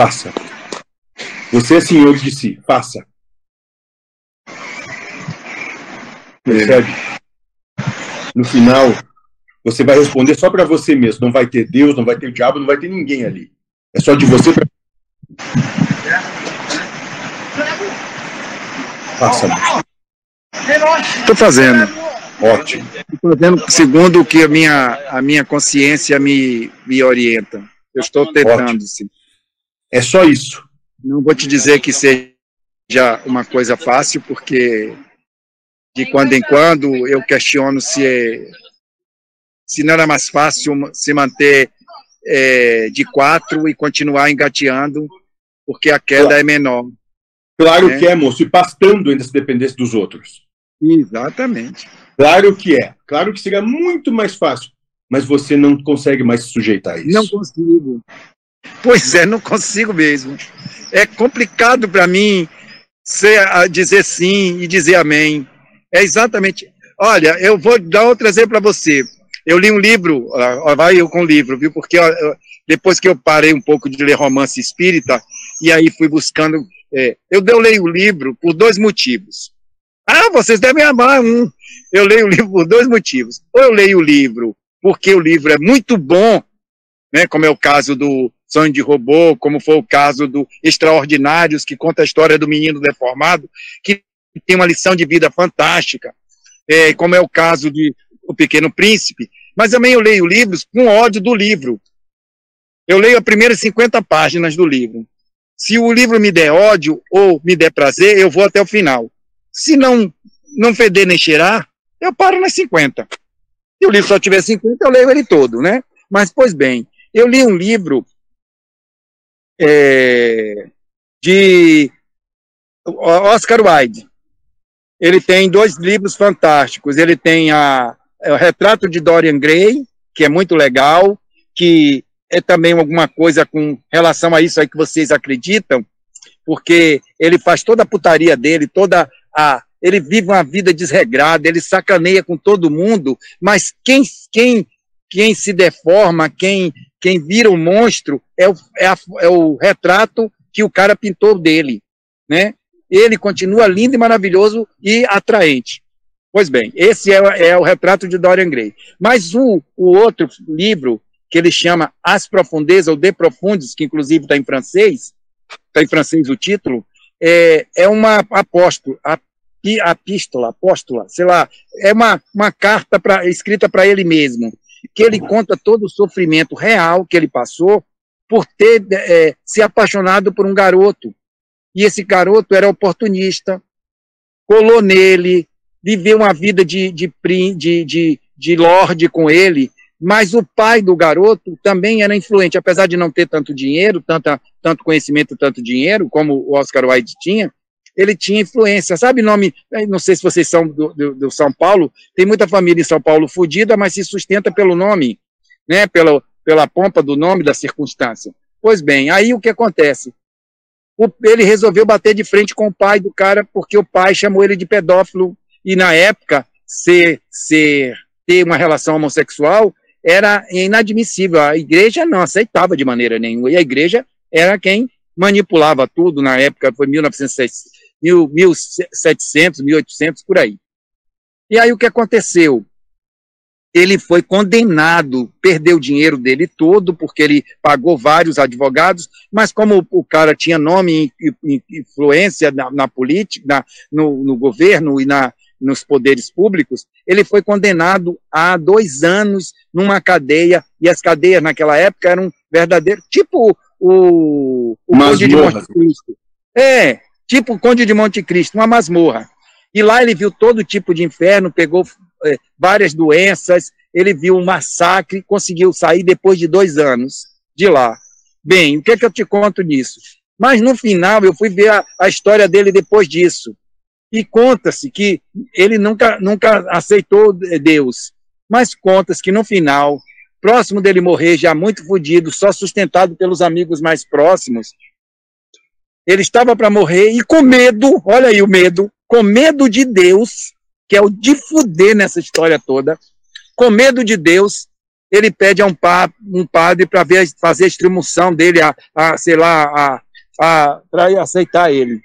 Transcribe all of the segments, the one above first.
Faça. Você é senhor de si. Faça. Percebe? No final, você vai responder só para você mesmo. Não vai ter Deus, não vai ter o diabo, não vai ter ninguém ali. É só de você para. Faça. Estou fazendo. Ótimo. Estou fazendo segundo o que a minha, a minha consciência me, me orienta. Eu estou tentando, sim. É só isso. Não vou te dizer que seja uma coisa fácil, porque de quando em quando eu questiono se, é, se não era mais fácil se manter é, de quatro e continuar engateando, porque a queda claro. é menor. Claro né? que é, moço, e pastando ainda se dependesse dos outros. Exatamente. Claro que é. Claro que seria muito mais fácil, mas você não consegue mais se sujeitar a isso. Não consigo. Pois é, não consigo mesmo. É complicado para mim ser, dizer sim e dizer amém. É exatamente. Olha, eu vou dar outro exemplo para você. Eu li um livro, ó, vai eu com o livro, viu? Porque ó, depois que eu parei um pouco de ler romance espírita, e aí fui buscando. É, eu, eu leio o livro por dois motivos. Ah, vocês devem amar um. Eu leio o livro por dois motivos. Ou eu leio o livro porque o livro é muito bom, né, como é o caso do Sonho de Robô, como foi o caso do Extraordinários, que conta a história do menino deformado, que tem uma lição de vida fantástica, é, como é o caso de O Pequeno Príncipe, mas também eu leio livros com ódio do livro. Eu leio as primeiras 50 páginas do livro. Se o livro me der ódio ou me der prazer, eu vou até o final. Se não, não feder nem cheirar, eu paro nas 50. Se o livro só tiver 50, eu leio ele todo, né? Mas, pois bem, eu li um livro é, de Oscar Wilde. Ele tem dois livros fantásticos. Ele tem a, é o Retrato de Dorian Gray, que é muito legal, que é também alguma coisa com relação a isso aí que vocês acreditam, porque ele faz toda a putaria dele, toda a ele vive uma vida desregrada, ele sacaneia com todo mundo, mas quem quem quem se deforma, quem quem vira um monstro é o, é, a, é o retrato que o cara pintou dele, né? Ele continua lindo e maravilhoso e atraente. Pois bem, esse é, é o retrato de Dorian Gray. Mas o, o outro livro, que ele chama As Profundezas, ou De Profundis, que inclusive está em francês, está em francês o título, é, é uma apóstolo, a, apóstola, sei lá, é uma, uma carta pra, escrita para ele mesmo, que ele conta todo o sofrimento real que ele passou por ter é, se apaixonado por um garoto. E esse garoto era oportunista, colou nele, viveu uma vida de, de, de, de, de lorde com ele, mas o pai do garoto também era influente, apesar de não ter tanto dinheiro, tanta, tanto conhecimento, tanto dinheiro, como o Oscar Wilde tinha, ele tinha influência. Sabe nome, não sei se vocês são do, do, do São Paulo, tem muita família em São Paulo fodida, mas se sustenta pelo nome, né, pela, pela pompa do nome, da circunstância. Pois bem, aí o que acontece? O, ele resolveu bater de frente com o pai do cara, porque o pai chamou ele de pedófilo, e na época, ser, ser, ter uma relação homossexual era inadmissível. A igreja não aceitava de maneira nenhuma, e a igreja era quem manipulava tudo na época, foi 1960 mil, 1700, 1800, por aí. E aí o que aconteceu? Ele foi condenado, perdeu o dinheiro dele todo, porque ele pagou vários advogados, mas como o cara tinha nome e influência na, na política, na, no, no governo e na, nos poderes públicos, ele foi condenado a dois anos numa cadeia, e as cadeias naquela época eram verdadeiros, tipo o, o Conde de Monte Cristo. É, tipo o Conde de Monte Cristo, uma masmorra. E lá ele viu todo tipo de inferno, pegou é, várias doenças, ele viu um massacre, conseguiu sair depois de dois anos de lá. Bem, o que é que eu te conto nisso? Mas no final eu fui ver a, a história dele depois disso. E conta-se que ele nunca, nunca aceitou Deus. Mas conta-se que no final, próximo dele morrer, já muito fodido, só sustentado pelos amigos mais próximos, ele estava para morrer e com medo, olha aí o medo, com medo de Deus, que é o de fuder nessa história toda, com medo de Deus, ele pede a um, pa, um padre para fazer a extremoção dele, a, a sei lá, a, a, para aceitar ele.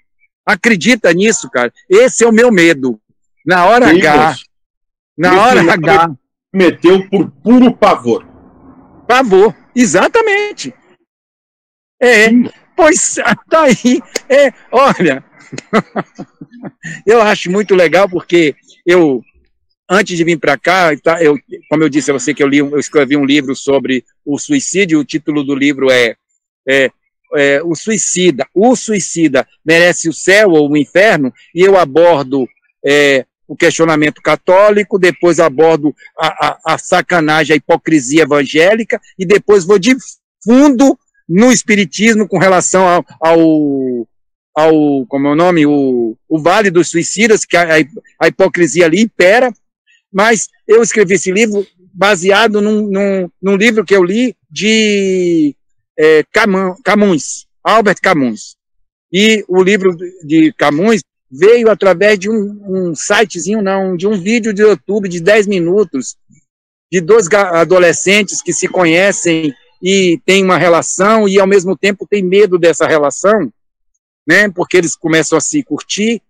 Acredita nisso, cara? Esse é o meu medo. Na hora Sim, H, na hora H. Meteu por puro pavor. Pavor, exatamente. É, Sim. Pois tá aí. É, olha, eu acho muito legal porque eu antes de vir para cá, tá, eu, como eu disse a você que eu li, eu escrevi um livro sobre o suicídio. O título do livro é, é, é o suicida. O suicida merece o céu ou o inferno? E eu abordo é, o questionamento católico, depois abordo a, a, a, sacanagem, a hipocrisia evangélica, e depois vou de fundo no espiritismo com relação ao, ao, ao como é o nome, o, o Vale dos Suicidas, que a, a hipocrisia ali impera, mas eu escrevi esse livro baseado num, num, num livro que eu li de é, Camões, Albert Camus. E o livro de Camões veio através de um, um sitezinho, não, de um vídeo de YouTube de 10 minutos, de dois adolescentes que se conhecem e têm uma relação e ao mesmo tempo têm medo dessa relação, né? Porque eles começam a se curtir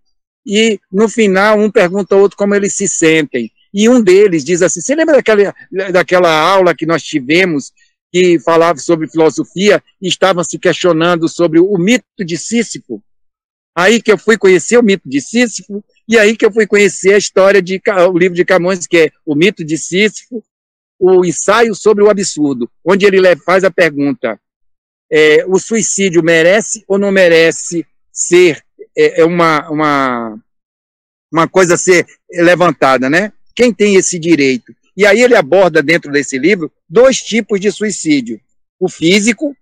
e no final um pergunta ao outro como eles se sentem. E um deles diz assim: Você lembra daquela, daquela aula que nós tivemos que falava sobre filosofia e estavam se questionando sobre o mito de Sísifo? Aí que eu fui conhecer o mito de Sísifo, e aí que eu fui conhecer a história de o livro de Camões, que é o mito de Sísifo, o ensaio sobre o absurdo, onde ele faz a pergunta: é, o suicídio merece ou não merece ser é, é uma, uma, uma coisa a ser levantada, né? Quem tem esse direito? E aí ele aborda dentro desse livro dois tipos de suicídio. O físico,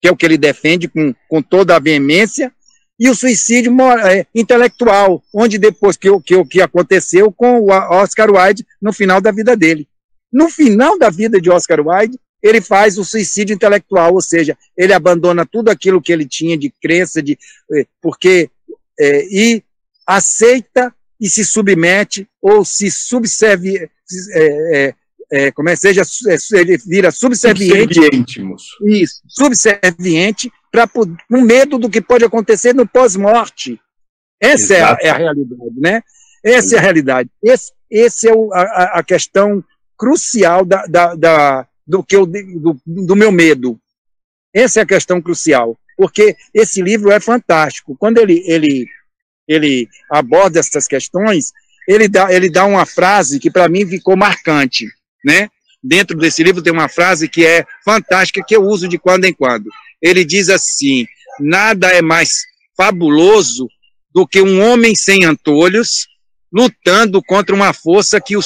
que é o que ele defende com, com toda a veemência, e o suicídio é, intelectual, onde depois que o que, que aconteceu com o Oscar Wilde no final da vida dele. No final da vida de Oscar Wilde, ele faz o suicídio intelectual, ou seja, ele abandona tudo aquilo que ele tinha de crença, de, é, porque é, e aceita e se submete ou se subserve, é, é, é, como é seja, ele vira subserviente. Subserviente, moço. Isso, subserviente, para com medo do que pode acontecer no pós-morte. Essa é a, é a, realidade, né? Essa é a realidade. Esse, esse é o, a, a, questão crucial da, da, da, do, que eu, do, do meu medo. Essa é a questão crucial, porque esse livro é fantástico. Quando ele, ele ele aborda essas questões, ele dá, ele dá uma frase que para mim ficou marcante, né? Dentro desse livro tem uma frase que é fantástica, que eu uso de quando em quando. Ele diz assim: nada é mais fabuloso do que um homem sem antolhos lutando contra uma força que o,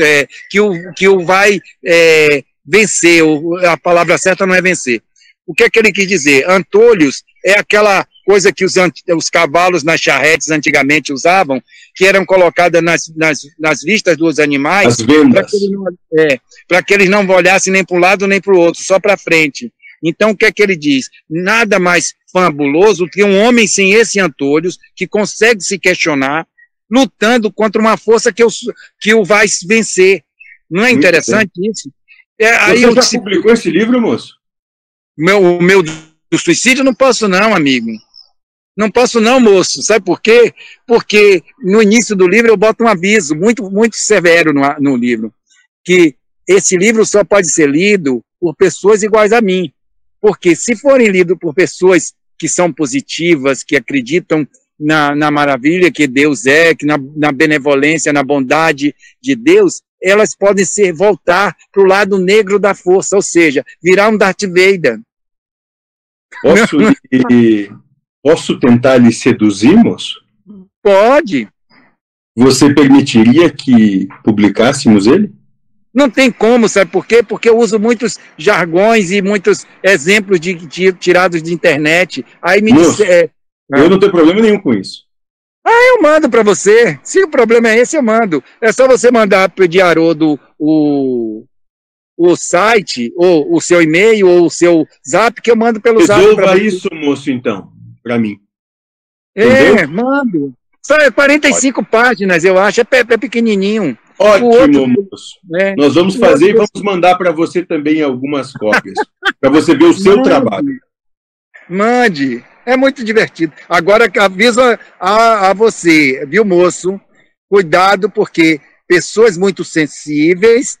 é, que o, que o vai é, vencer. A palavra certa não é vencer. O que é que ele quis dizer? Antolhos é aquela coisa que os, os cavalos nas charretes antigamente usavam, que eram colocadas nas, nas, nas vistas dos animais, para que, é, que eles não olhassem nem para um lado nem para o outro, só para frente. Então, o que é que ele diz? Nada mais fabuloso que um homem sem esse antolhos, que consegue se questionar, lutando contra uma força que, eu, que o vai vencer. Não é interessante isso? É, aí Você já publicou esse livro, moço? Meu, o meu do suicídio não posso não, amigo. Não posso não, moço. Sabe por quê? Porque no início do livro eu boto um aviso muito, muito severo no, no livro, que esse livro só pode ser lido por pessoas iguais a mim. Porque se forem lidos por pessoas que são positivas, que acreditam na, na maravilha que Deus é, que na, na benevolência, na bondade de Deus, elas podem ser voltar para o lado negro da força, ou seja, virar um Darth Vader. Posso Posso tentar lhe seduzir, moço? Pode. Você permitiria que publicássemos ele? Não tem como, sabe por quê? Porque eu uso muitos jargões e muitos exemplos de, de tirados de internet. Aí me moço, é, eu ah. não tenho problema nenhum com isso. Ah, eu mando para você. Se o problema é esse, eu mando. É só você mandar o Haroldo o, o site, ou o seu e-mail, ou o seu zap, que eu mando pelo Resolva zap. Resolva isso, moço, então para mim. É, mando. Só 45 é Pode. páginas, eu acho, é, é pequenininho. Ótimo, outro, moço. Né? Nós vamos fazer e vamos mandar para você também algumas cópias, para você ver o seu Mande. trabalho. Mande. É muito divertido. Agora aviso a, a você, viu, moço? Cuidado, porque pessoas muito sensíveis,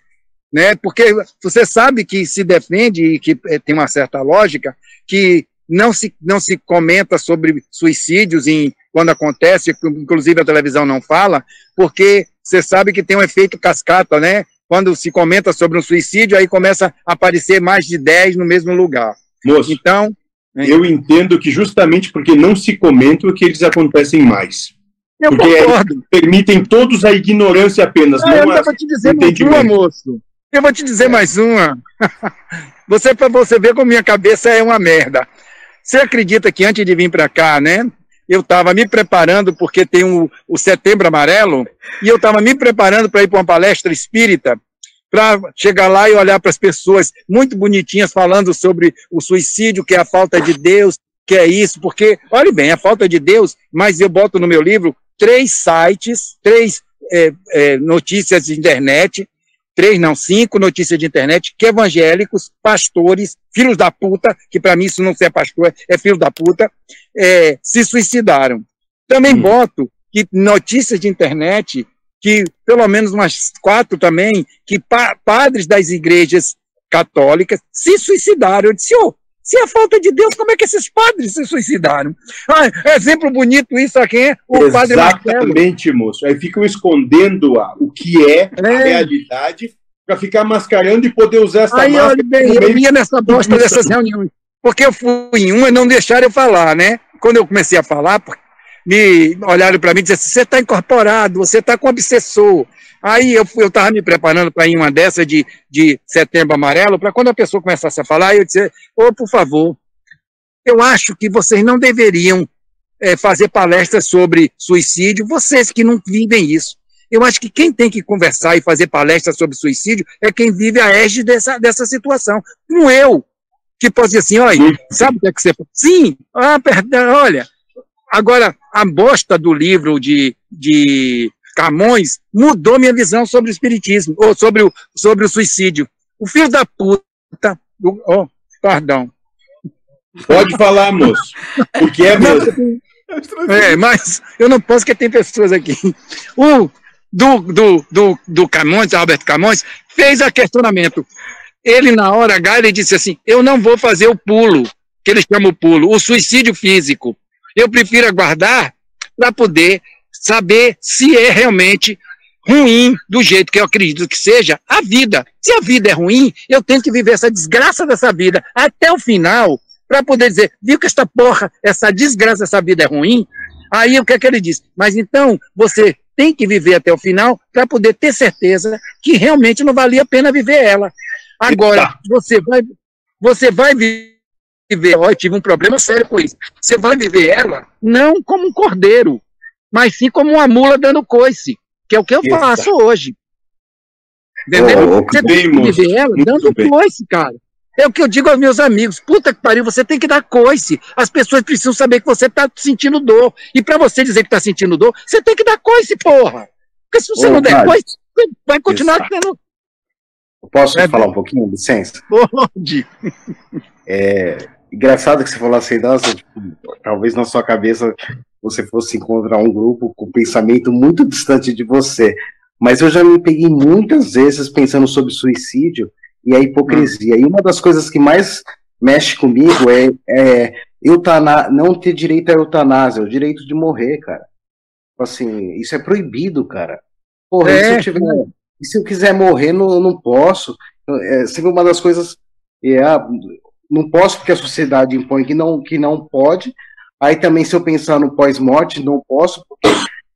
né? Porque você sabe que se defende e que eh, tem uma certa lógica que não se, não se comenta sobre suicídios em, quando acontece, inclusive a televisão não fala, porque você sabe que tem um efeito cascata, né? Quando se comenta sobre um suicídio, aí começa a aparecer mais de 10 no mesmo lugar. Moço, então, eu entendo que justamente porque não se comentam é que eles acontecem mais. Eu porque permitem todos a ignorância apenas, ah, não eu vou te dizer mais uma, moço. Eu vou te dizer é. mais uma. Você para você ver como minha cabeça é uma merda. Você acredita que antes de vir para cá, né? Eu estava me preparando porque tem o, o Setembro Amarelo e eu estava me preparando para ir para uma palestra espírita para chegar lá e olhar para as pessoas muito bonitinhas falando sobre o suicídio, que é a falta de Deus, que é isso, porque, olhe bem, a falta de Deus, mas eu boto no meu livro três sites, três é, é, notícias de internet, três, não, cinco notícias de internet, que evangélicos, pastores, filhos da puta, que para mim isso não ser pastor, é filho da puta, é, se suicidaram. Também hum. boto que notícias de internet que pelo menos umas quatro também, que pa padres das igrejas católicas se suicidaram. Eu disse, oh, se é falta de Deus, como é que esses padres se suicidaram? Ah, exemplo bonito isso aqui, é o Exatamente, padre Exatamente, moço. Aí ficam escondendo a, o que é, é. a realidade para ficar mascarando e poder usar essa Aí, máscara. Bem, eu ia nessa bosta dessas reuniões, porque eu fui em uma e não deixaram eu falar, né? Quando eu comecei a falar, me olharam para mim e disseram assim, você está incorporado, você está com obsessor. Aí eu estava me preparando para ir uma dessa de, de setembro amarelo, para quando a pessoa começasse a falar, eu disse, ô, oh, por favor, eu acho que vocês não deveriam é, fazer palestras sobre suicídio, vocês que não vivem isso. Eu acho que quem tem que conversar e fazer palestras sobre suicídio é quem vive a égide dessa, dessa situação. Não eu, que posso dizer assim, olha, sabe o que é que você... Sim, ah, perdão, olha, Agora, a bosta do livro de, de Camões mudou minha visão sobre o espiritismo, ou sobre o, sobre o suicídio. O filho da puta. Do, oh, perdão. Pode falar, moço. Porque é mesmo. É, mas eu não posso, porque tem pessoas aqui. O do, do, do, do Camões, Albert Camões, fez a questionamento. Ele, na hora H, ele disse assim: Eu não vou fazer o pulo, que ele chama o pulo, o suicídio físico. Eu prefiro aguardar para poder saber se é realmente ruim do jeito que eu acredito que seja a vida. Se a vida é ruim, eu tenho que viver essa desgraça dessa vida até o final para poder dizer, viu que esta porra, essa desgraça dessa vida é ruim? Aí o que é que ele diz? Mas então você tem que viver até o final para poder ter certeza que realmente não valia a pena viver ela. Agora, você vai, você vai viver viver, ó, tive um problema sério com isso. Você vai viver ela não como um cordeiro, mas sim como uma mula dando coice, que é o que eu Eita. faço hoje. Entendeu? Oh, você tem que viver ela dando bem. coice, cara. É o que eu digo aos meus amigos. Puta que pariu, você tem que dar coice. As pessoas precisam saber que você está sentindo dor. E para você dizer que está sentindo dor, você tem que dar coice, porra. Porque se você oh, não der coice, você vai continuar Exato. tendo. Eu posso é falar bem. um pouquinho, licença? Pode. É, engraçado que você falou assim, nossa, tipo, talvez na sua cabeça você fosse encontrar um grupo com pensamento muito distante de você. Mas eu já me peguei muitas vezes pensando sobre suicídio e a hipocrisia. E uma das coisas que mais mexe comigo é, é eutaná não ter direito à eutanásia, o direito de morrer, cara. Assim, isso é proibido, cara. Porra, é. se, eu tiver, se eu quiser morrer, não, não posso. É sempre uma das coisas. É, não posso porque a sociedade impõe que não, que não pode. Aí também, se eu pensar no pós-morte, não posso, porque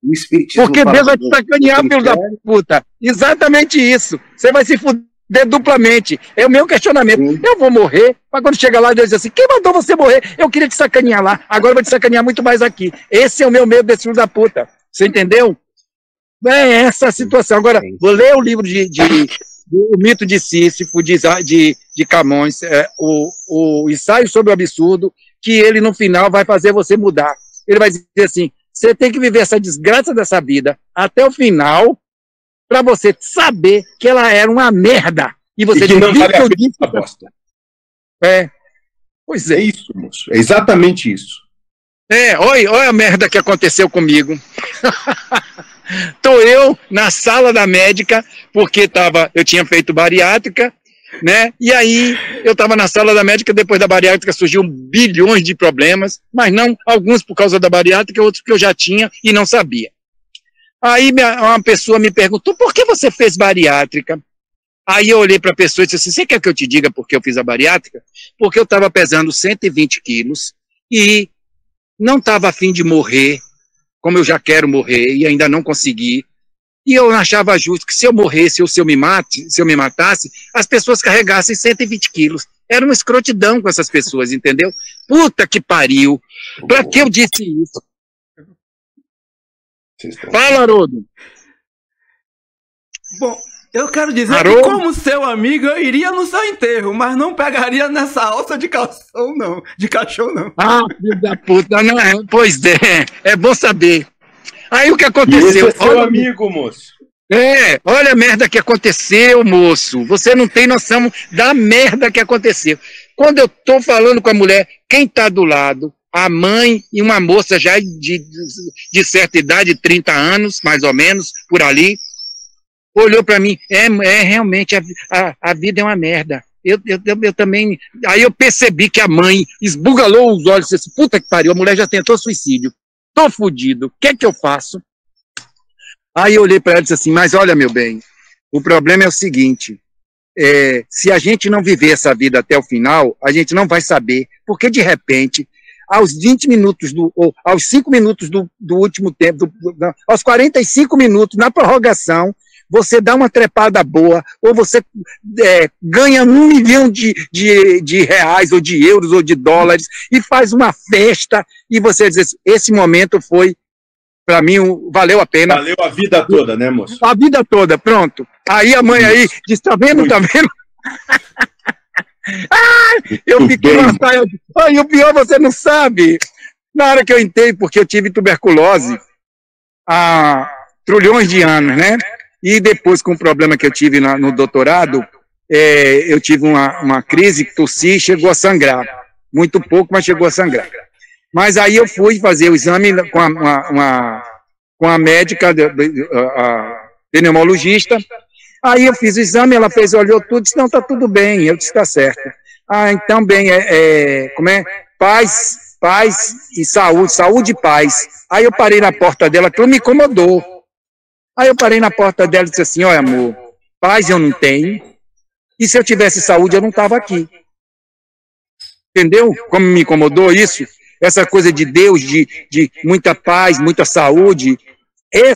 o espiritismo. Porque Deus vai te sacanear, filho da puta. Exatamente isso. Você vai se fuder duplamente. É o meu questionamento. Sim. Eu vou morrer, mas quando chega lá, Deus diz assim: quem mandou você morrer? Eu queria te sacanear lá, agora vou te sacanear muito mais aqui. Esse é o meu medo desse filho da puta. Você entendeu? É essa a situação. Agora, vou ler o livro de, de o mito de Sísifo, de, de, de Camões, é, o, o ensaio sobre o absurdo, que ele no final vai fazer você mudar. Ele vai dizer assim: você tem que viver essa desgraça dessa vida até o final, para você saber que ela era uma merda. E você e que não vale pena a bosta. É. Pois É é. isso, moço. É exatamente isso. É, olha, olha a merda que aconteceu comigo. Tô eu na sala da médica, porque tava, eu tinha feito bariátrica, né? E aí eu estava na sala da médica, depois da bariátrica surgiu bilhões de problemas, mas não alguns por causa da bariátrica, outros que eu já tinha e não sabia. Aí minha- uma pessoa me perguntou, por que você fez bariátrica? Aí eu olhei para a pessoa e disse assim, você quer que eu te diga por que eu fiz a bariátrica? Porque eu estava pesando 120 quilos e não estava afim de morrer, como eu já quero morrer e ainda não consegui. E eu achava justo que se eu morresse ou se eu me mate, se eu me matasse, as pessoas carregassem 120 quilos. Era uma escrotidão com essas pessoas, entendeu? Puta que pariu. Pra que eu disse isso? Fala, Haroldo. Bom, eu quero dizer que, como seu amigo, eu iria no seu enterro, mas não pegaria nessa alça de calção, não. De caixão, não. Ah, filho da puta, não é? Pois é, é bom saber. Aí o que E esse aconteceu? é seu Olha- amigo, moço. É, olha a merda que aconteceu, moço. Você não tem noção da merda que aconteceu. Quando eu tô falando com a mulher, quem tá do lado? A mãe e uma moça já de, de certa idade, 30 anos, mais ou menos, por ali, olhou para mim. É, é realmente, a, a, a vida é uma merda. Eu, eu, eu, também. Aí eu percebi que a mãe esbugalou os olhos e disse: puta que pariu, a mulher já tentou suicídio. Tô fudido. O que é que eu faço? Aí eu olhei para ela e disse assim: Mas olha, meu bem, o problema é o seguinte: é, se a gente não viver essa vida até o final, a gente não vai saber, porque de repente, aos 20 minutos, do, ou aos 5 minutos do, do último tempo, do- não, aos 45 minutos, na prorrogação, você dá uma trepada boa, ou você é, ganha um milhão de, de, de reais, ou de euros, ou de dólares, e faz uma festa, e você diz assim, esse momento foi, para mim, um- valeu a pena, Valeu a vida toda, né, moço? a vida toda, pronto. Aí a mãe aí diz, tá vendo, tá vendo? ah, eu Muito fiquei uma saia. Ai, o pior você não sabe. Na hora que eu entrei, porque eu tive tuberculose há trilhões de anos, né? E depois, com o problema que eu tive na- no doutorado, é, eu tive uma, uma crise, tossi, chegou a sangrar. Muito pouco, mas chegou a sangrar. Mas aí eu fui fazer o exame com a, uma, uma- com a médica, a, a pneumologista. Aí eu fiz o exame, ela fez, olhou tudo, disse, não, tá tudo bem. Eu disse, tá certo. Ah, então, bem, é, é, como é? Paz, paz e saúde, saúde e paz. Aí eu parei na porta dela, aquilo me incomodou. Aí eu parei na porta dela e disse assim, olha, amor, paz eu não tenho, e se eu tivesse saúde eu não estava aqui. Entendeu como me incomodou isso? Essa coisa de Deus, de, de muita paz, muita saúde,